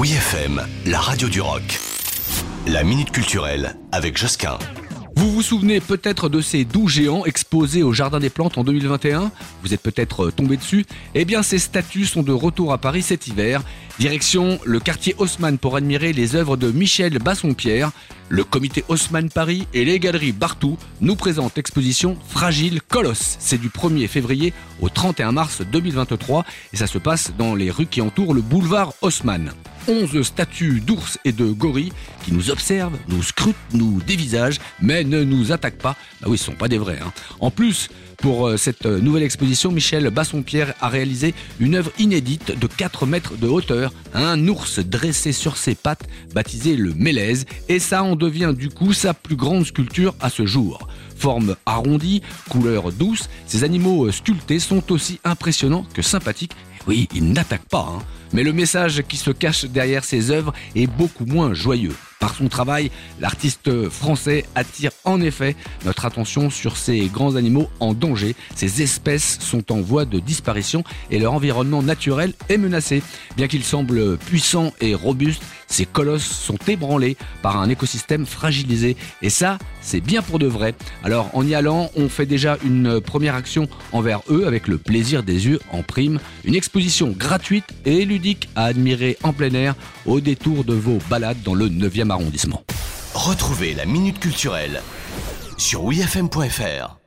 Oui FM, la radio du rock. La minute culturelle avec Josquin. Vous vous souvenez peut-être de ces doux géants exposés au Jardin des Plantes en 2021 Vous êtes peut-être tombé dessus? Eh bien, ces statues sont de retour à Paris cet hiver. Direction le quartier Haussmann pour admirer les œuvres de Michel Bassompierre. Le comité Haussmann Paris et les galeries Bartou nous présentent l'exposition Fragile Colosse. C'est du 1er février au 31 mars 2023 et ça se passe dans les rues qui entourent le boulevard Haussmann. 11 statues d'ours et de gorilles qui nous observent, nous scrutent, nous dévisagent, mais ne nous attaquent pas. Bah oui, ce sont pas des vrais. Hein. En plus, pour euh, cette nouvelle exposition, Michel Bassompierre a réalisé une œuvre inédite de 4 mètres de hauteur, un ours dressé sur ses pattes, baptisé le Mélèze, et ça en devient du coup sa plus grande sculpture à ce jour. Forme arrondie, couleur douce, ces animaux euh, sculptés sont aussi impressionnants que sympathiques. Oui, ils n'attaquent pas, hein. Mais le message qui se cache derrière ces œuvres est beaucoup moins joyeux. Par son travail, l'artiste français attire en effet notre attention sur ces grands animaux en danger. Ces espèces sont en voie de disparition et leur environnement naturel est menacé. Bien qu'ils semblent puissants et robustes, ces colosses sont ébranlés par un écosystème fragilisé. Et ça, c'est bien pour de vrai. Alors en y allant, on fait déjà une première action envers eux avec le plaisir des yeux en prime. Une exposition gratuite et ludique à admirer en plein air au détour de vos balades dans le 9e Retrouvez la Minute Culturelle sur wfm.fr.